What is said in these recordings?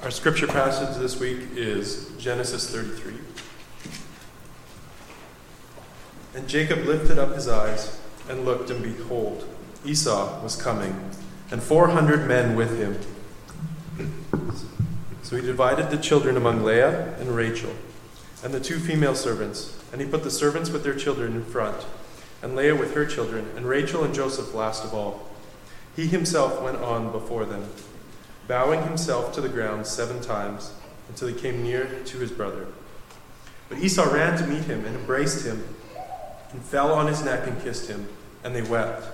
Our scripture passage this week is Genesis 33. And Jacob lifted up his eyes and looked, and behold, Esau was coming, and four hundred men with him. So he divided the children among Leah and Rachel, and the two female servants, and he put the servants with their children in front, and Leah with her children, and Rachel and Joseph last of all. He himself went on before them bowing himself to the ground seven times until he came near to his brother. But Esau ran to meet him and embraced him and fell on his neck and kissed him, and they wept.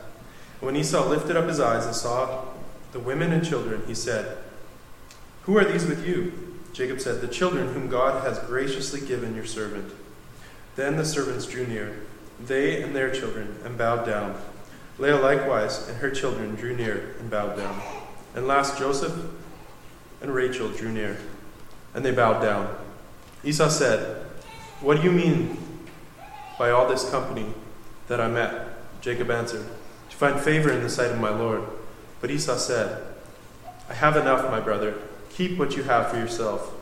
And when Esau lifted up his eyes and saw the women and children, he said, Who are these with you? Jacob said, The children whom God has graciously given your servant. Then the servants drew near, they and their children, and bowed down. Leah likewise and her children drew near and bowed down. And last, Joseph and Rachel drew near, and they bowed down. Esau said, What do you mean by all this company that I met? Jacob answered, To find favor in the sight of my Lord. But Esau said, I have enough, my brother. Keep what you have for yourself.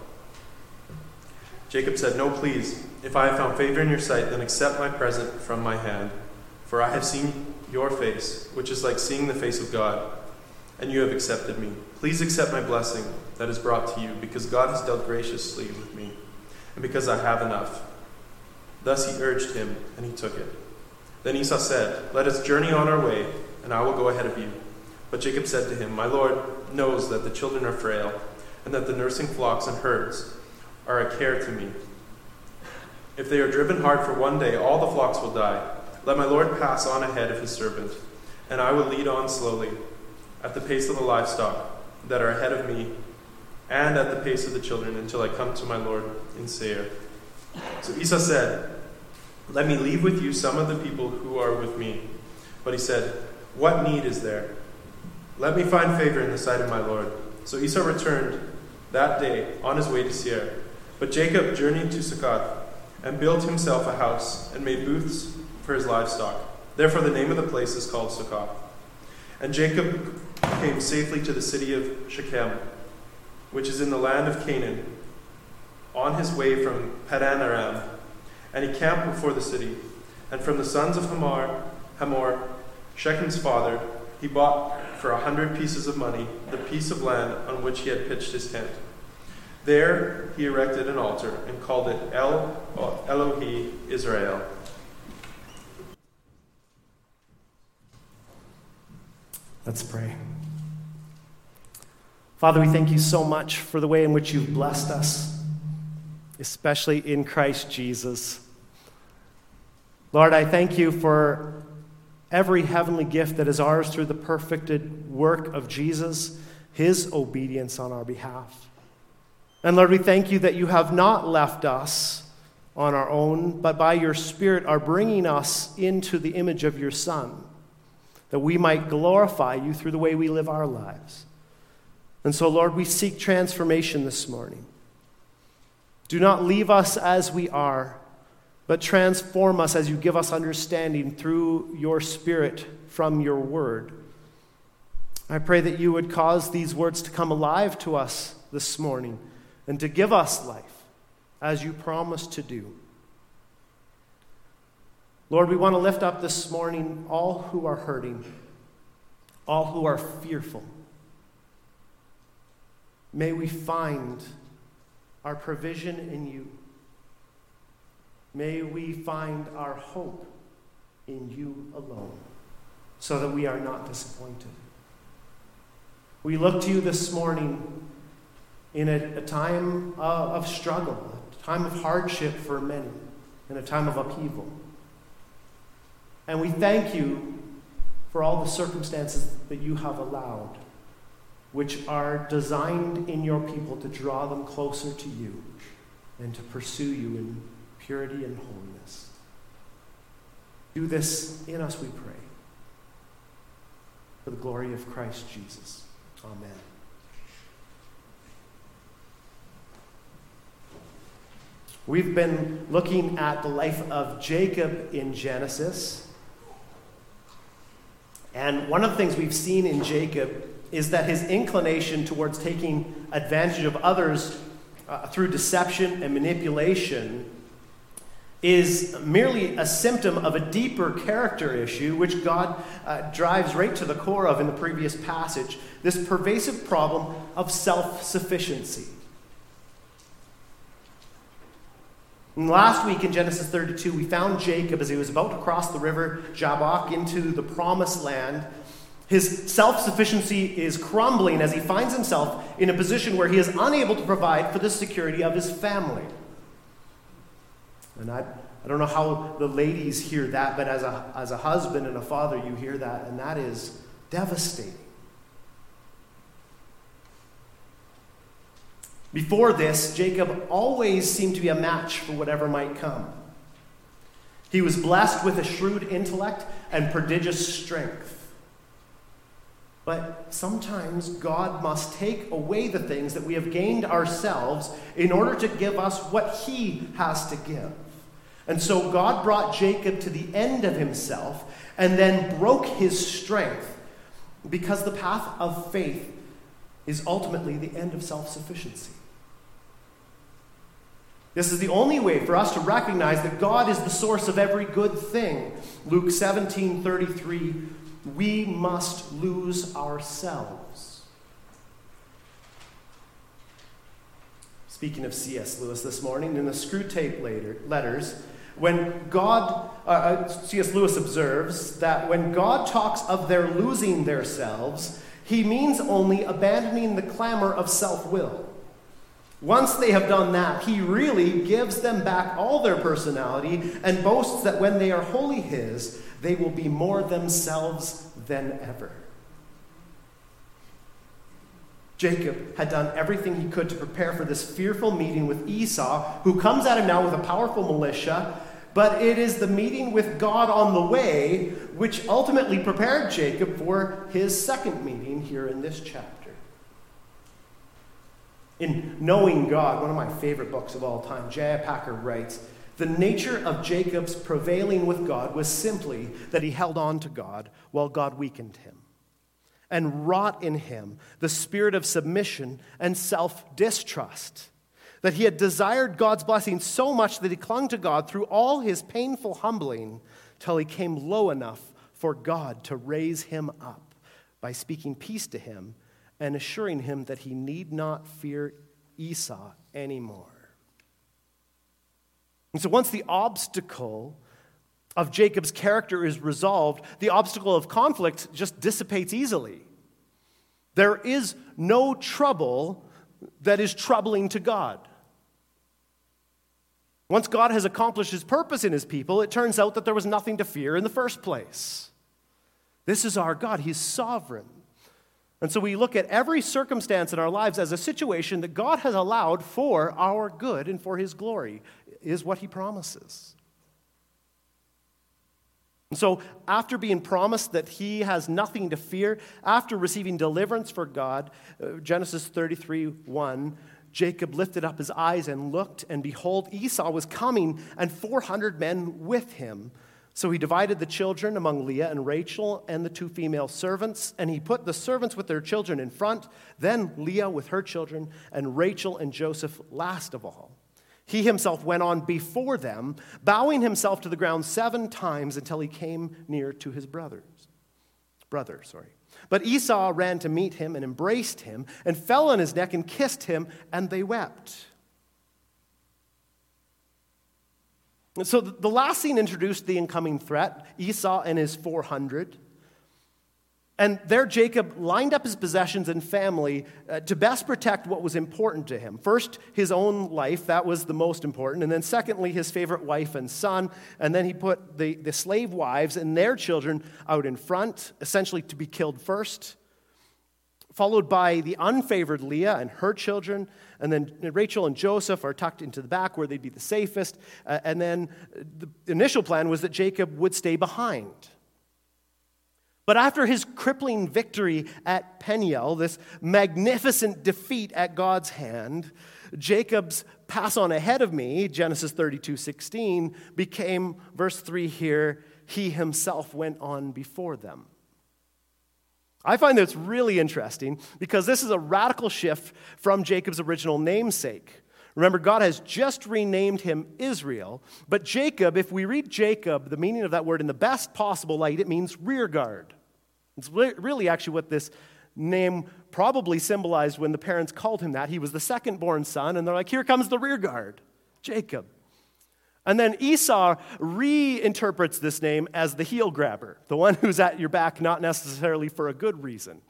Jacob said, No, please. If I have found favor in your sight, then accept my present from my hand. For I have seen your face, which is like seeing the face of God and you have accepted me. Please accept my blessing that is brought to you, because God has dealt graciously with me, and because I have enough. Thus he urged him, and he took it. Then Esau said, Let us journey on our way, and I will go ahead of you. But Jacob said to him, My Lord knows that the children are frail, and that the nursing flocks and herds are a care to me. If they are driven hard for one day, all the flocks will die. Let my Lord pass on ahead of his servant, and I will lead on slowly at the pace of the livestock that are ahead of me, and at the pace of the children until I come to my Lord in Seir. So Esau said, Let me leave with you some of the people who are with me. But he said, What need is there? Let me find favor in the sight of my Lord. So Esau returned that day on his way to Seir. But Jacob journeyed to Succoth and built himself a house and made booths for his livestock. Therefore, the name of the place is called Succoth. And Jacob came safely to the city of Shechem, which is in the land of Canaan, on his way from Padan Aram. And he camped before the city. And from the sons of Hamor, Hamor, Shechem's father, he bought for a hundred pieces of money the piece of land on which he had pitched his tent. There he erected an altar and called it El Elohe Israel Let's pray. Father, we thank you so much for the way in which you've blessed us, especially in Christ Jesus. Lord, I thank you for every heavenly gift that is ours through the perfected work of Jesus, his obedience on our behalf. And Lord, we thank you that you have not left us on our own, but by your Spirit are bringing us into the image of your Son that we might glorify you through the way we live our lives. And so, Lord, we seek transformation this morning. Do not leave us as we are, but transform us as you give us understanding through your Spirit from your word. I pray that you would cause these words to come alive to us this morning and to give us life as you promised to do. Lord, we want to lift up this morning all who are hurting, all who are fearful. May we find our provision in you. May we find our hope in you alone so that we are not disappointed. We look to you this morning in a, a time of, of struggle, a time of hardship for many, and a time of upheaval. And we thank you for all the circumstances that you have allowed, which are designed in your people to draw them closer to you and to pursue you in purity and holiness. Do this in us, we pray, for the glory of Christ Jesus. Amen. We've been looking at the life of Jacob in Genesis. And one of the things we've seen in Jacob is that his inclination towards taking advantage of others uh, through deception and manipulation is merely a symptom of a deeper character issue, which God uh, drives right to the core of in the previous passage this pervasive problem of self sufficiency. Last week in Genesis 32, we found Jacob as he was about to cross the river Jabbok into the promised land. His self sufficiency is crumbling as he finds himself in a position where he is unable to provide for the security of his family. And I, I don't know how the ladies hear that, but as a, as a husband and a father, you hear that, and that is devastating. Before this, Jacob always seemed to be a match for whatever might come. He was blessed with a shrewd intellect and prodigious strength. But sometimes God must take away the things that we have gained ourselves in order to give us what He has to give. And so God brought Jacob to the end of himself and then broke his strength because the path of faith is ultimately the end of self sufficiency. This is the only way for us to recognize that God is the source of every good thing. Luke 17 33, we must lose ourselves. Speaking of C.S. Lewis this morning, in the Screwtape later, letters, when God, uh, uh C.S. Lewis observes that when God talks of their losing themselves, he means only abandoning the clamor of self will. Once they have done that, he really gives them back all their personality and boasts that when they are wholly his, they will be more themselves than ever. Jacob had done everything he could to prepare for this fearful meeting with Esau, who comes at him now with a powerful militia. But it is the meeting with God on the way which ultimately prepared Jacob for his second meeting here in this chapter. In Knowing God, one of my favorite books of all time, J.I. Packer writes The nature of Jacob's prevailing with God was simply that he held on to God while God weakened him and wrought in him the spirit of submission and self distrust. That he had desired God's blessing so much that he clung to God through all his painful humbling till he came low enough for God to raise him up by speaking peace to him and assuring him that he need not fear Esau anymore. And so once the obstacle of Jacob's character is resolved, the obstacle of conflict just dissipates easily. There is no trouble that is troubling to God. Once God has accomplished his purpose in his people, it turns out that there was nothing to fear in the first place. This is our God, he's sovereign. And so we look at every circumstance in our lives as a situation that God has allowed for our good and for His glory, is what He promises. And so, after being promised that he has nothing to fear, after receiving deliverance for God, uh, Genesis 33 1, Jacob lifted up his eyes and looked, and behold, Esau was coming, and 400 men with him. So he divided the children among Leah and Rachel and the two female servants, and he put the servants with their children in front, then Leah with her children, and Rachel and Joseph last of all. He himself went on before them, bowing himself to the ground seven times until he came near to his brothers. Brother, sorry. But Esau ran to meet him and embraced him and fell on his neck and kissed him, and they wept. And so the last scene introduced the incoming threat Esau and his 400. And there, Jacob lined up his possessions and family uh, to best protect what was important to him. First, his own life, that was the most important. And then, secondly, his favorite wife and son. And then he put the, the slave wives and their children out in front, essentially to be killed first followed by the unfavored Leah and her children. And then Rachel and Joseph are tucked into the back where they'd be the safest. Uh, and then the initial plan was that Jacob would stay behind. But after his crippling victory at Peniel, this magnificent defeat at God's hand, Jacob's pass on ahead of me, Genesis 32 16, became, verse 3 here, he himself went on before them. I find this really interesting because this is a radical shift from Jacob's original namesake. Remember, God has just renamed him Israel, but Jacob, if we read Jacob, the meaning of that word in the best possible light, it means rear guard. It's really actually what this name probably symbolized when the parents called him that. He was the second born son, and they're like, here comes the rear guard, Jacob. And then Esau reinterprets this name as the heel grabber, the one who's at your back, not necessarily for a good reason.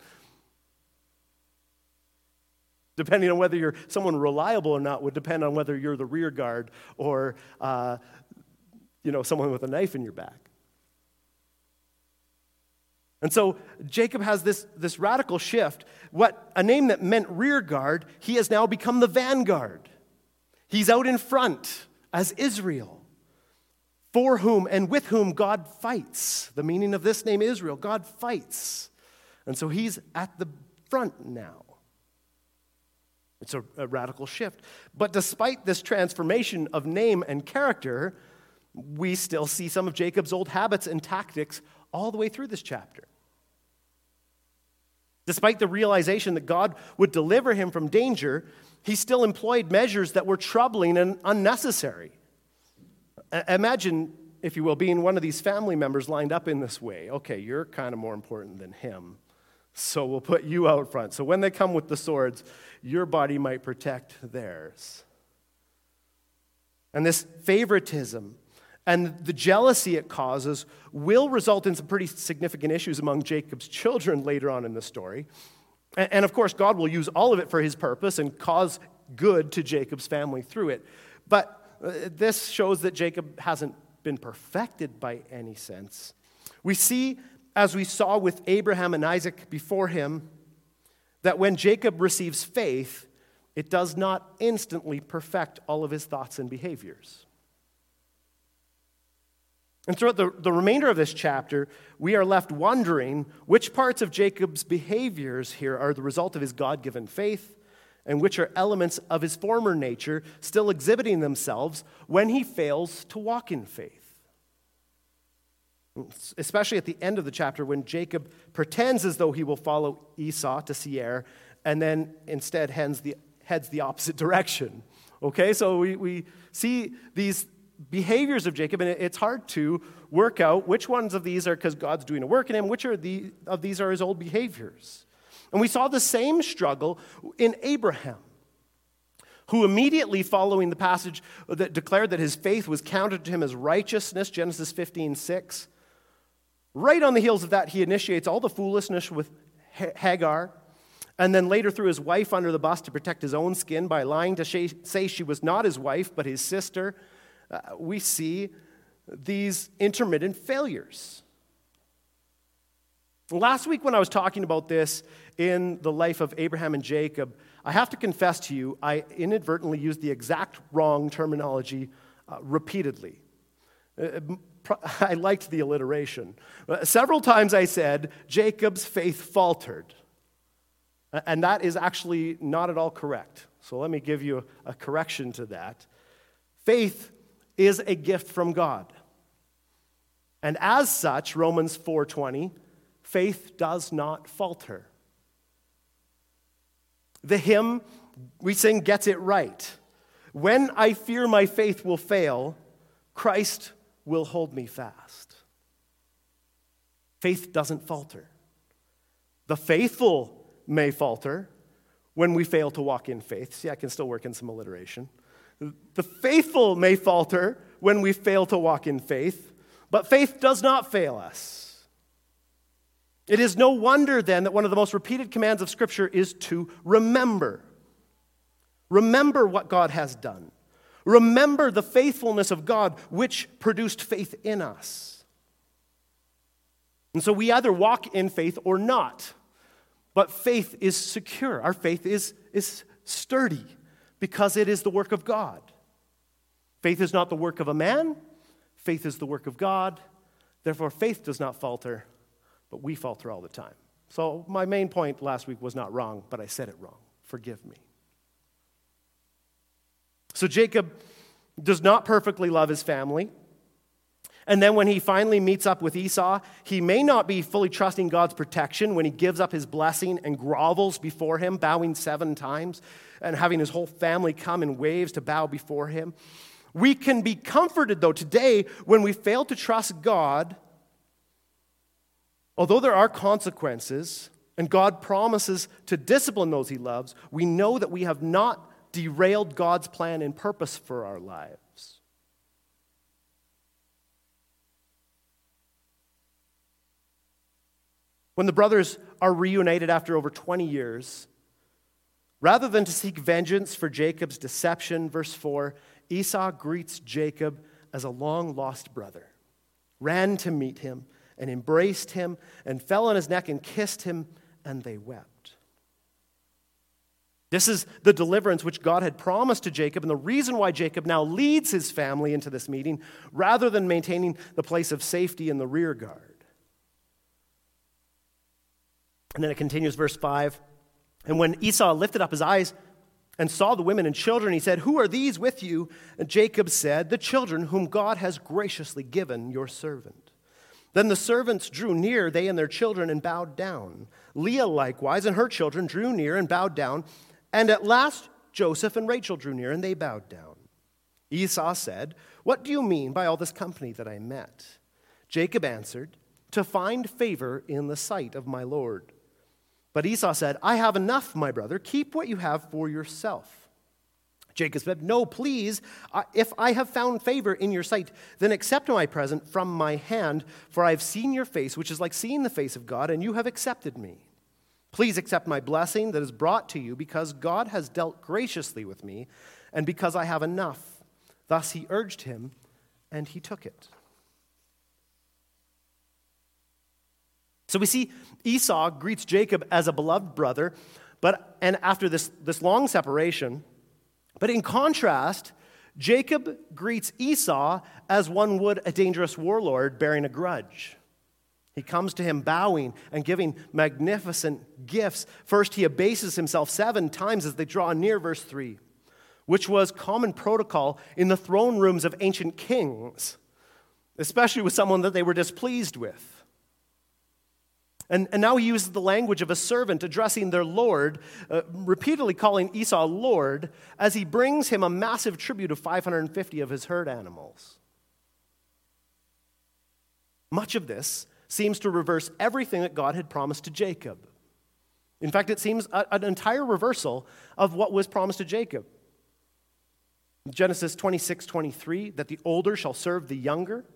Depending on whether you're someone reliable or not would depend on whether you're the rear guard or uh, you know someone with a knife in your back. And so jacob has this, this radical shift. What a name that meant rear guard he has now become the vanguard. He's out in front as israel for whom and with whom god fights the meaning of this name israel god fights and so he's at the front now it's a, a radical shift. But despite this transformation of name and character, we still see some of Jacob's old habits and tactics all the way through this chapter. Despite the realization that God would deliver him from danger, he still employed measures that were troubling and unnecessary. Imagine, if you will, being one of these family members lined up in this way. Okay, you're kind of more important than him, so we'll put you out front. So when they come with the swords, your body might protect theirs. And this favoritism and the jealousy it causes will result in some pretty significant issues among Jacob's children later on in the story. And of course, God will use all of it for his purpose and cause good to Jacob's family through it. But uh, this shows that Jacob hasn't been perfected by any sense. We see, as we saw with Abraham and Isaac before him, that when Jacob receives faith, it does not instantly perfect all of his thoughts and behaviors. And throughout the, the remainder of this chapter, we are left wondering which parts of Jacob's behaviors here are the result of his God given faith, and which are elements of his former nature still exhibiting themselves when he fails to walk in faith especially at the end of the chapter when Jacob pretends as though he will follow Esau to Seir and then instead heads the, heads the opposite direction. Okay, so we, we see these behaviors of Jacob, and it's hard to work out which ones of these are because God's doing a work in him, which are the, of these are his old behaviors. And we saw the same struggle in Abraham who immediately following the passage that declared that his faith was counted to him as righteousness, Genesis 15, 6, Right on the heels of that, he initiates all the foolishness with Hagar, and then later threw his wife under the bus to protect his own skin by lying to say she was not his wife, but his sister. Uh, we see these intermittent failures. Last week, when I was talking about this in the life of Abraham and Jacob, I have to confess to you, I inadvertently used the exact wrong terminology uh, repeatedly. Uh, I liked the alliteration. Uh, several times I said, Jacob's faith faltered. And that is actually not at all correct. So let me give you a correction to that. Faith is a gift from God. And as such, Romans 4:20, faith does not falter. The hymn we sing gets it right. When I fear my faith will fail, Christ will hold me fast. Faith doesn't falter. The faithful may falter when we fail to walk in faith. See, I can still work in some alliteration. The faithful may falter when we fail to walk in faith, but faith does not fail us. It is no wonder then that one of the most repeated commands of Scripture is to remember. Remember what God has done. Remember the faithfulness of God, which produced faith in us. And so we either walk in faith or not. But faith is secure. Our faith is, is sturdy because it is the work of God. Faith is not the work of a man, faith is the work of God. Therefore, faith does not falter, but we falter all the time. So, my main point last week was not wrong, but I said it wrong. Forgive me. So Jacob does not perfectly love his family. And then when he finally meets up with Esau, he may not be fully trusting God's protection when he gives up his blessing and grovels before him, bowing seven times, and having his whole family come in waves to bow before him. We can be comforted, though, today when we fail to trust God. Although there are consequences, and God promises to discipline those he loves, we know that we have not derailed God's plan and purpose for our lives. When the brothers are reunited after over 20 years, rather than to seek vengeance for Jacob's deception, verse 4, Esau greets Jacob as a long lost brother, ran to meet him and embraced him and fell on his neck and kissed him, and they wept. This is the deliverance which God had promised to Jacob, and the reason why Jacob now leads his family into this meeting rather than maintaining the place of safety in the rear guard. And then it continues, verse 5. And when Esau lifted up his eyes and saw the women and children, he said, Who are these with you? And Jacob said, The children whom God has graciously given your servant. Then the servants drew near, they and their children, and bowed down. Leah likewise and her children drew near and bowed down. And at last Joseph and Rachel drew near, and they bowed down. Esau said, What do you mean by all this company that I met? Jacob answered, To find favor in the sight of my Lord. But Esau said, I have enough, my brother. Keep what you have for yourself. Jacob said, No, please. If I have found favor in your sight, then accept my present from my hand, for I have seen your face, which is like seeing the face of God, and you have accepted me. Please accept my blessing that is brought to you, because God has dealt graciously with me, and because I have enough. Thus he urged him, and he took it. So we see Esau greets Jacob as a beloved brother, but and after this, this long separation, but in contrast, Jacob greets Esau as one would a dangerous warlord bearing a grudge. He comes to him bowing and giving magnificent gifts. First, he abases himself seven times as they draw near, verse 3, which was common protocol in the throne rooms of ancient kings, especially with someone that they were displeased with. And, and now he uses the language of a servant addressing their Lord, uh, repeatedly calling Esau Lord, as he brings him a massive tribute of 550 of his herd animals. Much of this seems to reverse everything that God had promised to Jacob. In fact, it seems a, an entire reversal of what was promised to Jacob. Genesis 26, 23, that the older shall serve the younger.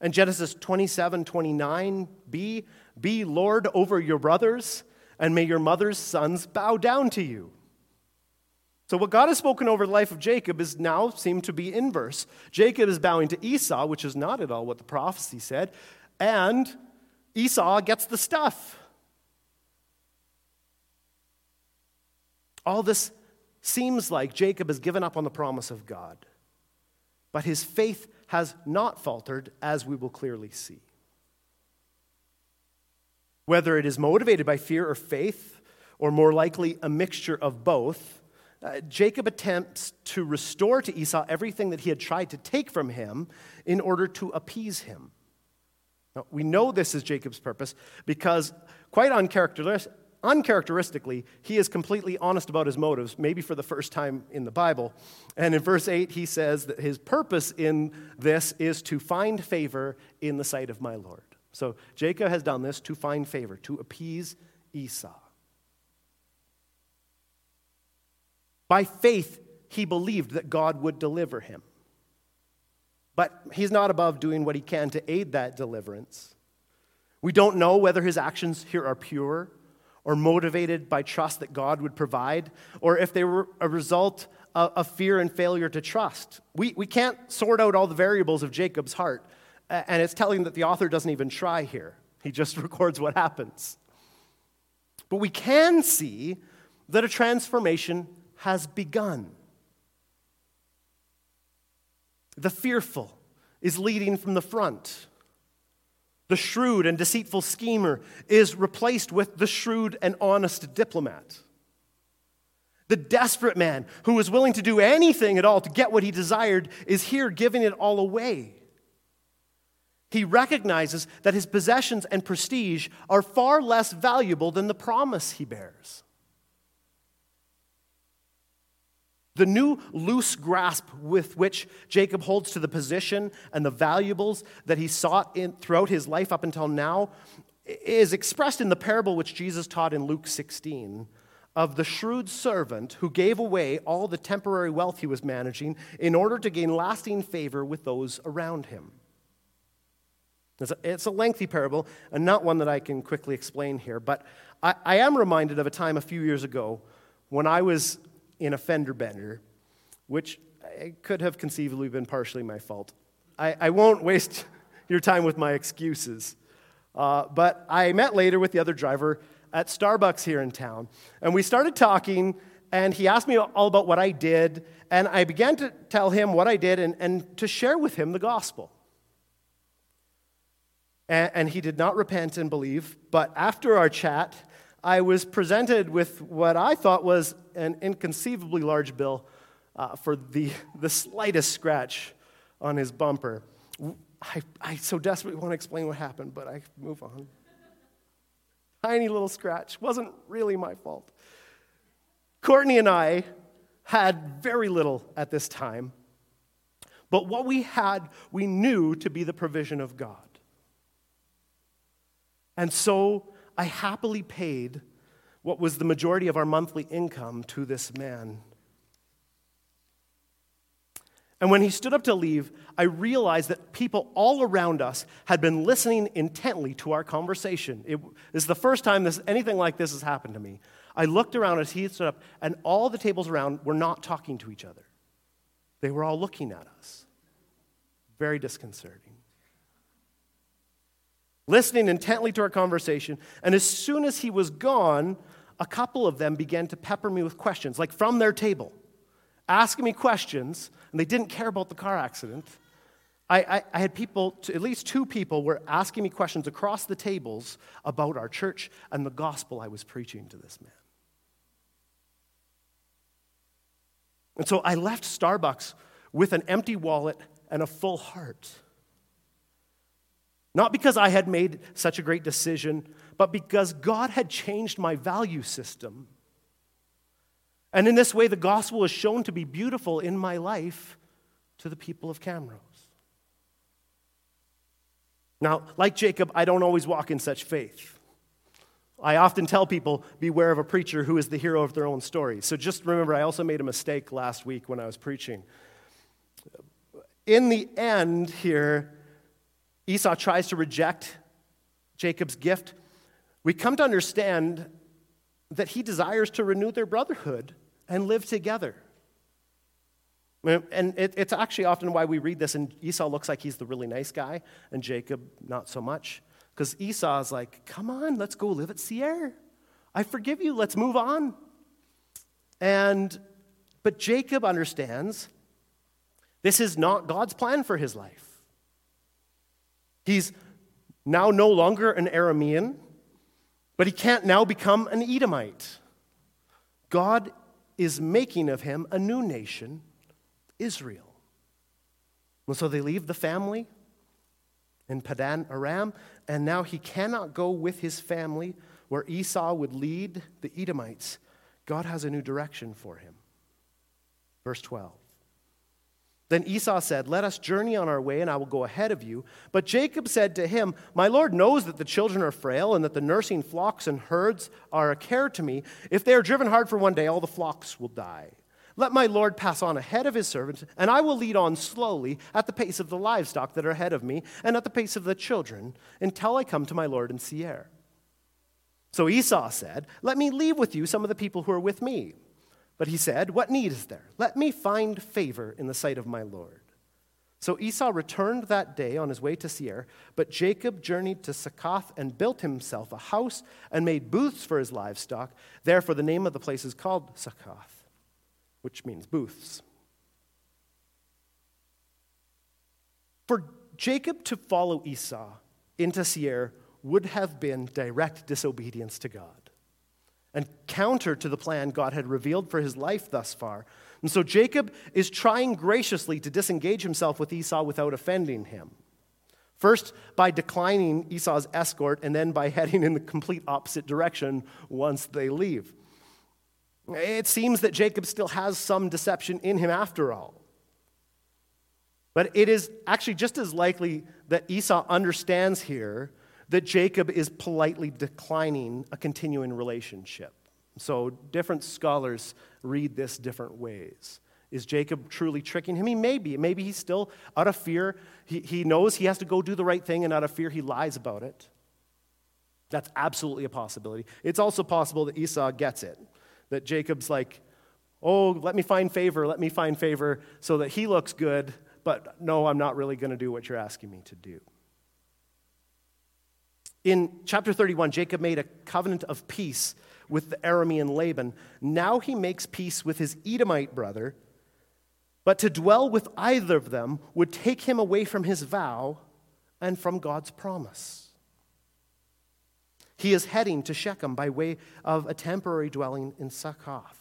And Genesis 27, 29, be, be Lord over your brothers, and may your mother's sons bow down to you. So, what God has spoken over the life of Jacob is now seemed to be inverse. Jacob is bowing to Esau, which is not at all what the prophecy said, and Esau gets the stuff. All this seems like Jacob has given up on the promise of God, but his faith has not faltered, as we will clearly see. Whether it is motivated by fear or faith, or more likely a mixture of both, uh, Jacob attempts to restore to Esau everything that he had tried to take from him in order to appease him. Now, we know this is Jacob's purpose because, quite uncharacteristic, uncharacteristically, he is completely honest about his motives, maybe for the first time in the Bible. And in verse 8, he says that his purpose in this is to find favor in the sight of my Lord. So Jacob has done this to find favor, to appease Esau. By faith, he believed that God would deliver him. But he's not above doing what he can to aid that deliverance. We don't know whether his actions here are pure or motivated by trust that God would provide, or if they were a result of, fear and failure to trust. We, we can't sort out all the variables of Jacob's heart, and it's telling that the author doesn't even try here. He just records what happens. But we can see that a transformation has begun. The fearful is leading from the front. The shrewd and deceitful schemer is replaced with the shrewd and honest diplomat. The desperate man who was willing to do anything at all to get what he desired is here giving it all away. He recognizes that his possessions and prestige are far less valuable than the promise he bears. The new loose grasp with which Jacob holds to the position and the valuables that he sought in, throughout his life up until now is expressed in the parable which Jesus taught in Luke 16 of the shrewd servant who gave away all the temporary wealth he was managing in order to gain lasting favor with those around him. It's a, it's a lengthy parable and not one that I can quickly explain here, but I, I am reminded of a time a few years ago when I was in a fender bender, which could have conceivably been partially my fault. I, I won't waste your time with my excuses. Uh, but I met later with the other driver at Starbucks here in town, and we started talking, and he asked me all about what I did, and I began to tell him what I did and, and to share with him the gospel. And, and he did not repent and believe, but after our chat, I was presented with what I thought was an inconceivably large bill uh, for the, the slightest scratch on his bumper. I, I so desperately want to explain what happened, but I move on. Tiny little scratch. Wasn't really my fault. Courtney and I had very little at this time, but what we had, we knew to be the provision of God. And so I happily paid what was the majority of our monthly income to this man. And when he stood up to leave, I realized that people all around us had been listening intently to our conversation. It is the first time this, anything like this has happened to me. I looked around as he stood up, and all the tables around were not talking to each other. They were all looking at us. Very disconcerting listening intently to our conversation. And as soon as he was gone, a couple of them began to pepper me with questions, like from their table, asking me questions, and they didn't care about the car accident. I, I, I had people, at least two people, were asking me questions across the tables about our church and the gospel I was preaching to this man. And so I left Starbucks with an empty wallet and a full heart. Not because I had made such a great decision, but because God had changed my value system. And in this way, the gospel was shown to be beautiful in my life to the people of Camrose. Now, like Jacob, I don't always walk in such faith. I often tell people, beware of a preacher who is the hero of their own story. So just remember, I also made a mistake last week when I was preaching. In the end, here, Esau tries to reject Jacob's gift, we come to understand that he desires to renew their brotherhood and live together. And it's actually often why we read this, and Esau looks like he's the really nice guy, and Jacob not so much. Because Esau is like, come on, let's go live at Seir. I forgive you, let's move on. And, but Jacob understands this is not God's plan for his life. He's now no longer an Aramean, but he can't now become an Edomite. God is making of him a new nation, Israel. And so they leave the family in Padan Aram, and now he cannot go with his family where Esau would lead the Edomites. God has a new direction for him. Verse 12. Then Esau said, Let us journey on our way, and I will go ahead of you. But Jacob said to him, My Lord knows that the children are frail, and that the nursing flocks and herds are a care to me. If they are driven hard for one day, all the flocks will die. Let my Lord pass on ahead of his servants, and I will lead on slowly at the pace of the livestock that are ahead of me, and at the pace of the children, until I come to my Lord in Seir. So Esau said, Let me leave with you some of the people who are with me. But he said, What need is there? Let me find favor in the sight of my Lord. So Esau returned that day on his way to Seir, but Jacob journeyed to Succoth and built himself a house and made booths for his livestock. Therefore, the name of the place is called Succoth, which means booths. For Jacob to follow Esau into Seir would have been direct disobedience to God and counter to the plan God had revealed for his life thus far. And so Jacob is trying graciously to disengage himself with Esau without offending him. First, by declining Esau's escort, and then by heading in the complete opposite direction once they leave. It seems that Jacob still has some deception in him after all. But it is actually just as likely that Esau understands here that Jacob is politely declining a continuing relationship. So different scholars read this different ways. Is Jacob truly tricking him? He may be. Maybe he's still out of fear. He, he knows he has to go do the right thing, and out of fear, he lies about it. That's absolutely a possibility. It's also possible that Esau gets it. That Jacob's like, oh, let me find favor, let me find favor so that he looks good, but no, I'm not really going to do what you're asking me to do. In chapter 31, Jacob made a covenant of peace with the Aramean Laban. Now he makes peace with his Edomite brother but to dwell with either of them would take him away from his vow and from God's promise. He is heading to Shechem by way of a temporary dwelling in Succoth.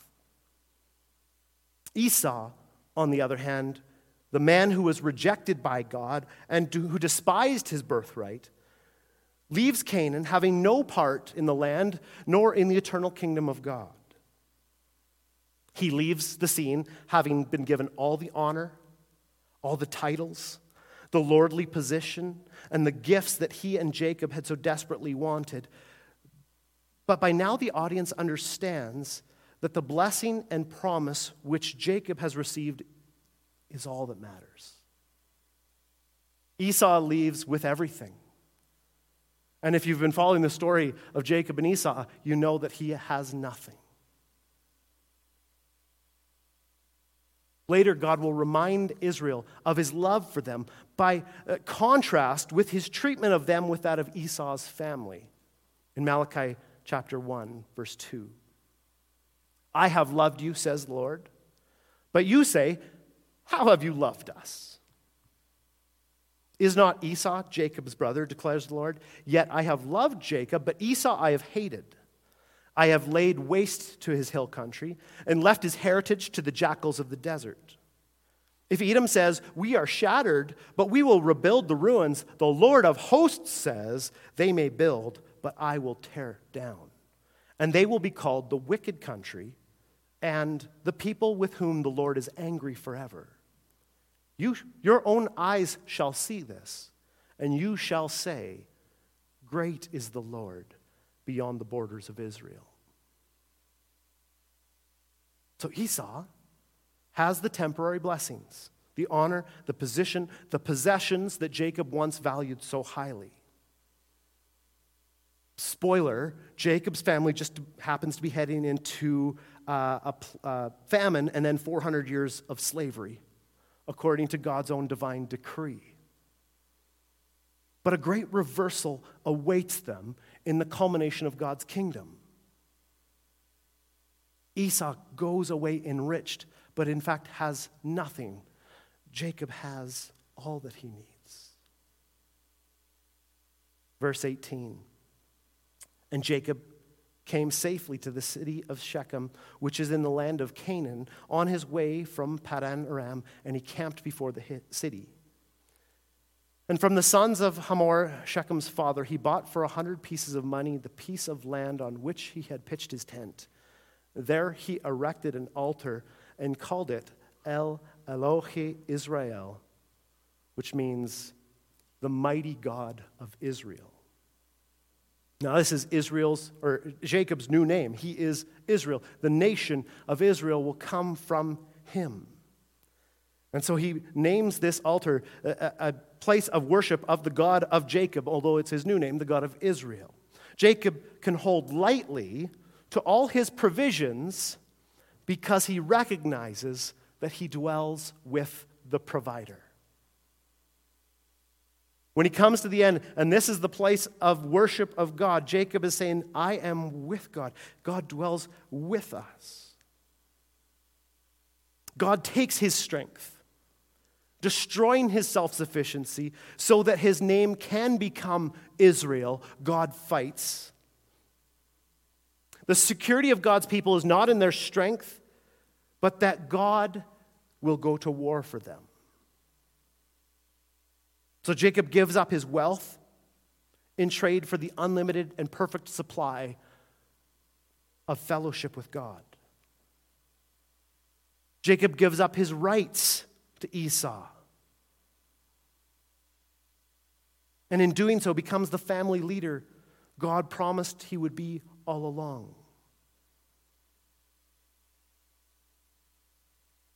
Esau, on the other hand, the man who was rejected by God and who despised his birthright, leaves Canaan having no part in the land nor in the eternal kingdom of God. He leaves the scene having been given all the honor, all the titles, the lordly position, and the gifts that he and Jacob had so desperately wanted. But by now, the audience understands that the blessing and promise which Jacob has received is all that matters. Esau leaves with everything. And if you've been following the story of Jacob and Esau, you know that he has nothing. Later, God will remind Israel of his love for them by uh, contrast with his treatment of them with that of Esau's family. In Malachi chapter 1, verse 2. I have loved you, says the Lord. But you say, How have you loved us? Is not Esau Jacob's brother, declares the Lord? Yet I have loved Jacob, but Esau I have hated. I have laid waste to his hill country and left his heritage to the jackals of the desert. If Edom says, We are shattered, but we will rebuild the ruins, the Lord of hosts says, They may build, but I will tear down. And they will be called the wicked country and the people with whom the Lord is angry forever. You, your own eyes shall see this, and you shall say, Great is the Lord beyond the borders of Israel. So Esau has the temporary blessings, the honor, the position, the possessions that Jacob once valued so highly. Spoiler Jacob's family just happens to be heading into uh, a uh, famine and then 400 years of slavery, according to God's own divine decree. But a great reversal awaits them in the culmination of God's kingdom. Esau goes away enriched, but in fact has nothing. Jacob has all that he needs. Verse 18 And Jacob came safely to the city of Shechem, which is in the land of Canaan, on his way from Padan Aram, and he camped before the city. And from the sons of Hamor, Shechem's father, he bought for a hundred pieces of money the piece of land on which he had pitched his tent. There he erected an altar and called it El Elohe Israel, which means the mighty God of Israel. Now, this is Israel's, or Jacob's new name. He is Israel. The nation of Israel will come from him. And so he names this altar a, a, place of worship of the God of Jacob, although it's his new name, the God of Israel. Jacob can hold lightly to all his provisions because he recognizes that he dwells with the provider. When he comes to the end, and this is the place of worship of God, Jacob is saying, I am with God. God dwells with us. God takes his strength, destroying his self sufficiency, so that his name can become Israel. God fights the security of God's people is not in their strength, but that God will go to war for them. So Jacob gives up his wealth in trade for the unlimited and perfect supply of fellowship with God. Jacob gives up his rights to Esau. And in doing so, becomes the family leader God promised he would be all along.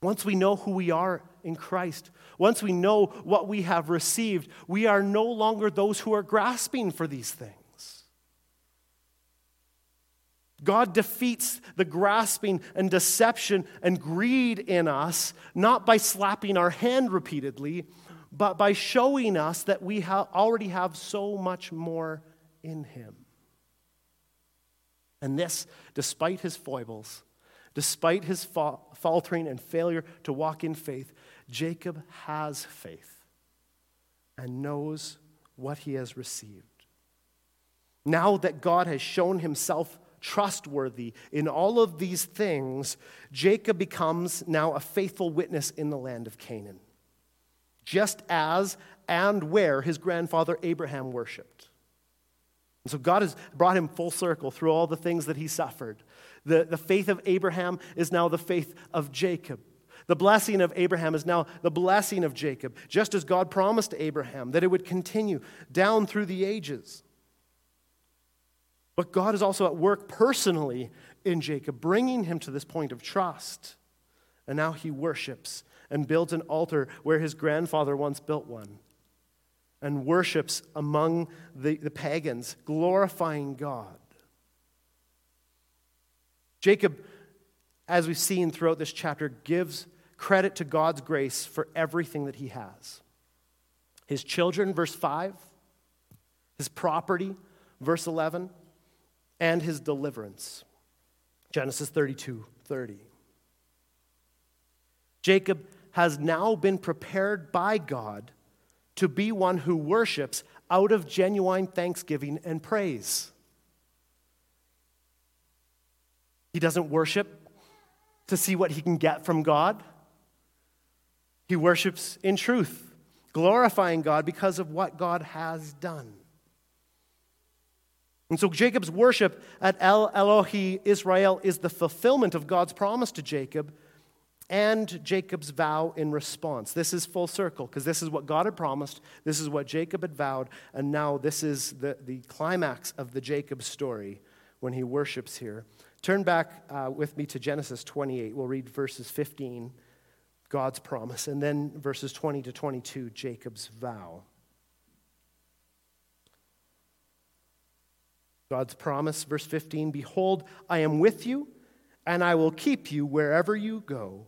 Once we know who we are in Christ, once we know what we have received, we are no longer those who are grasping for these things. God defeats the grasping and deception and greed in us, not by slapping our hand repeatedly, but by showing us that we ha- already have so much more in Him. And this, despite his foibles, despite his fa- faltering and failure to walk in faith, Jacob has faith and knows what he has received. Now that God has shown himself trustworthy in all of these things, Jacob becomes now a faithful witness in the land of Canaan, just as and where his grandfather Abraham worshiped. And so God has brought him full circle through all the things that he suffered. The, the faith of Abraham is now the faith of Jacob. The blessing of Abraham is now the blessing of Jacob, just as God promised Abraham that it would continue down through the ages. But God is also at work personally in Jacob, bringing him to this point of trust. And now he worships and builds an altar where his grandfather once built one and worships among the, the pagans, glorifying God. Jacob, as we've seen throughout this chapter, gives credit to God's grace for everything that he has his children, verse 5, his property, verse 11, and his deliverance. Genesis 32 30. Jacob has now been prepared by God to be one who worships out of genuine thanksgiving and praise. He doesn't worship to see what he can get from God. He worships in truth, glorifying God because of what God has done. And so Jacob's worship at El Elohe Israel is the fulfillment of God's promise to Jacob and Jacob's vow in response. This is full circle because this is what God had promised, this is what Jacob had vowed, and now this is the, the climax of the Jacob story when he worships here. Turn back uh, with me to Genesis 28. We'll read verses 15, God's promise, and then verses 20 to 22, Jacob's vow. God's promise, verse 15 Behold, I am with you, and I will keep you wherever you go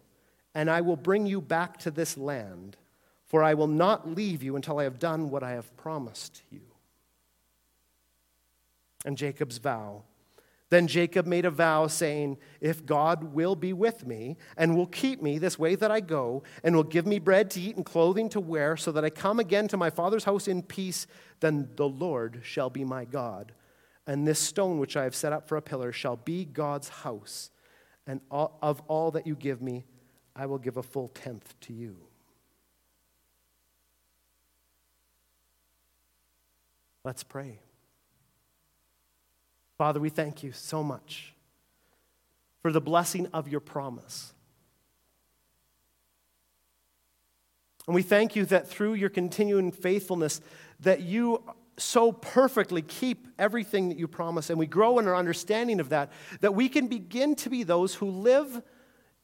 and I will bring you back to this land, for I will not leave you until I have done what I have promised you. And Jacob's vow. Then Jacob made a vow, saying, If God will be with me, and will keep me this way that I go, and will give me bread to eat and clothing to wear, so that I come again to my father's house in peace, then the Lord shall be my God. And this stone which I have set up for a pillar shall be God's house. And of all that you give me, I will give a full tenth to you. Let's pray. Father, we thank you so much for the blessing of your promise. And we thank you that through your continuing faithfulness that you so perfectly keep everything that you promise and we grow in our understanding of that that we can begin to be those who live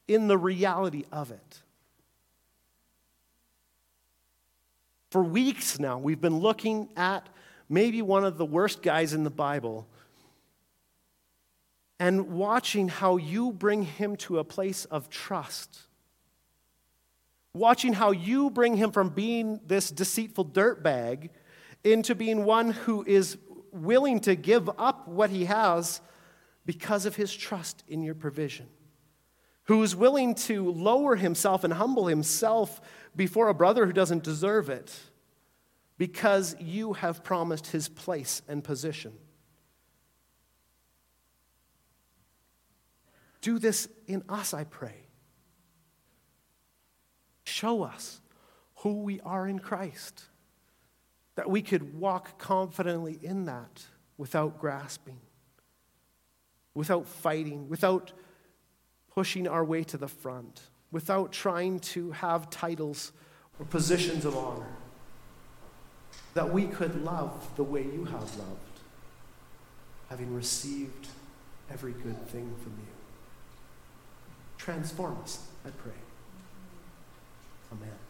in the reality of it. For weeks now, we've been looking at maybe one of the worst guys in the Bible and watching how you bring him to a place of trust. Watching how you bring him from being this deceitful dirtbag into being one who is willing to give up what he has because of his trust in your provision who is willing to lower himself and humble himself before a brother who doesn't deserve it because you have promised his place and position. Do this in us, I pray. Show us who we are in Christ. that we could walk confidently in that without grasping, without fighting, without pushing our way to the front, without trying to have titles or positions of honor. That we could love the way you have loved, having received every good thing from you. Transform us, I pray. Amen.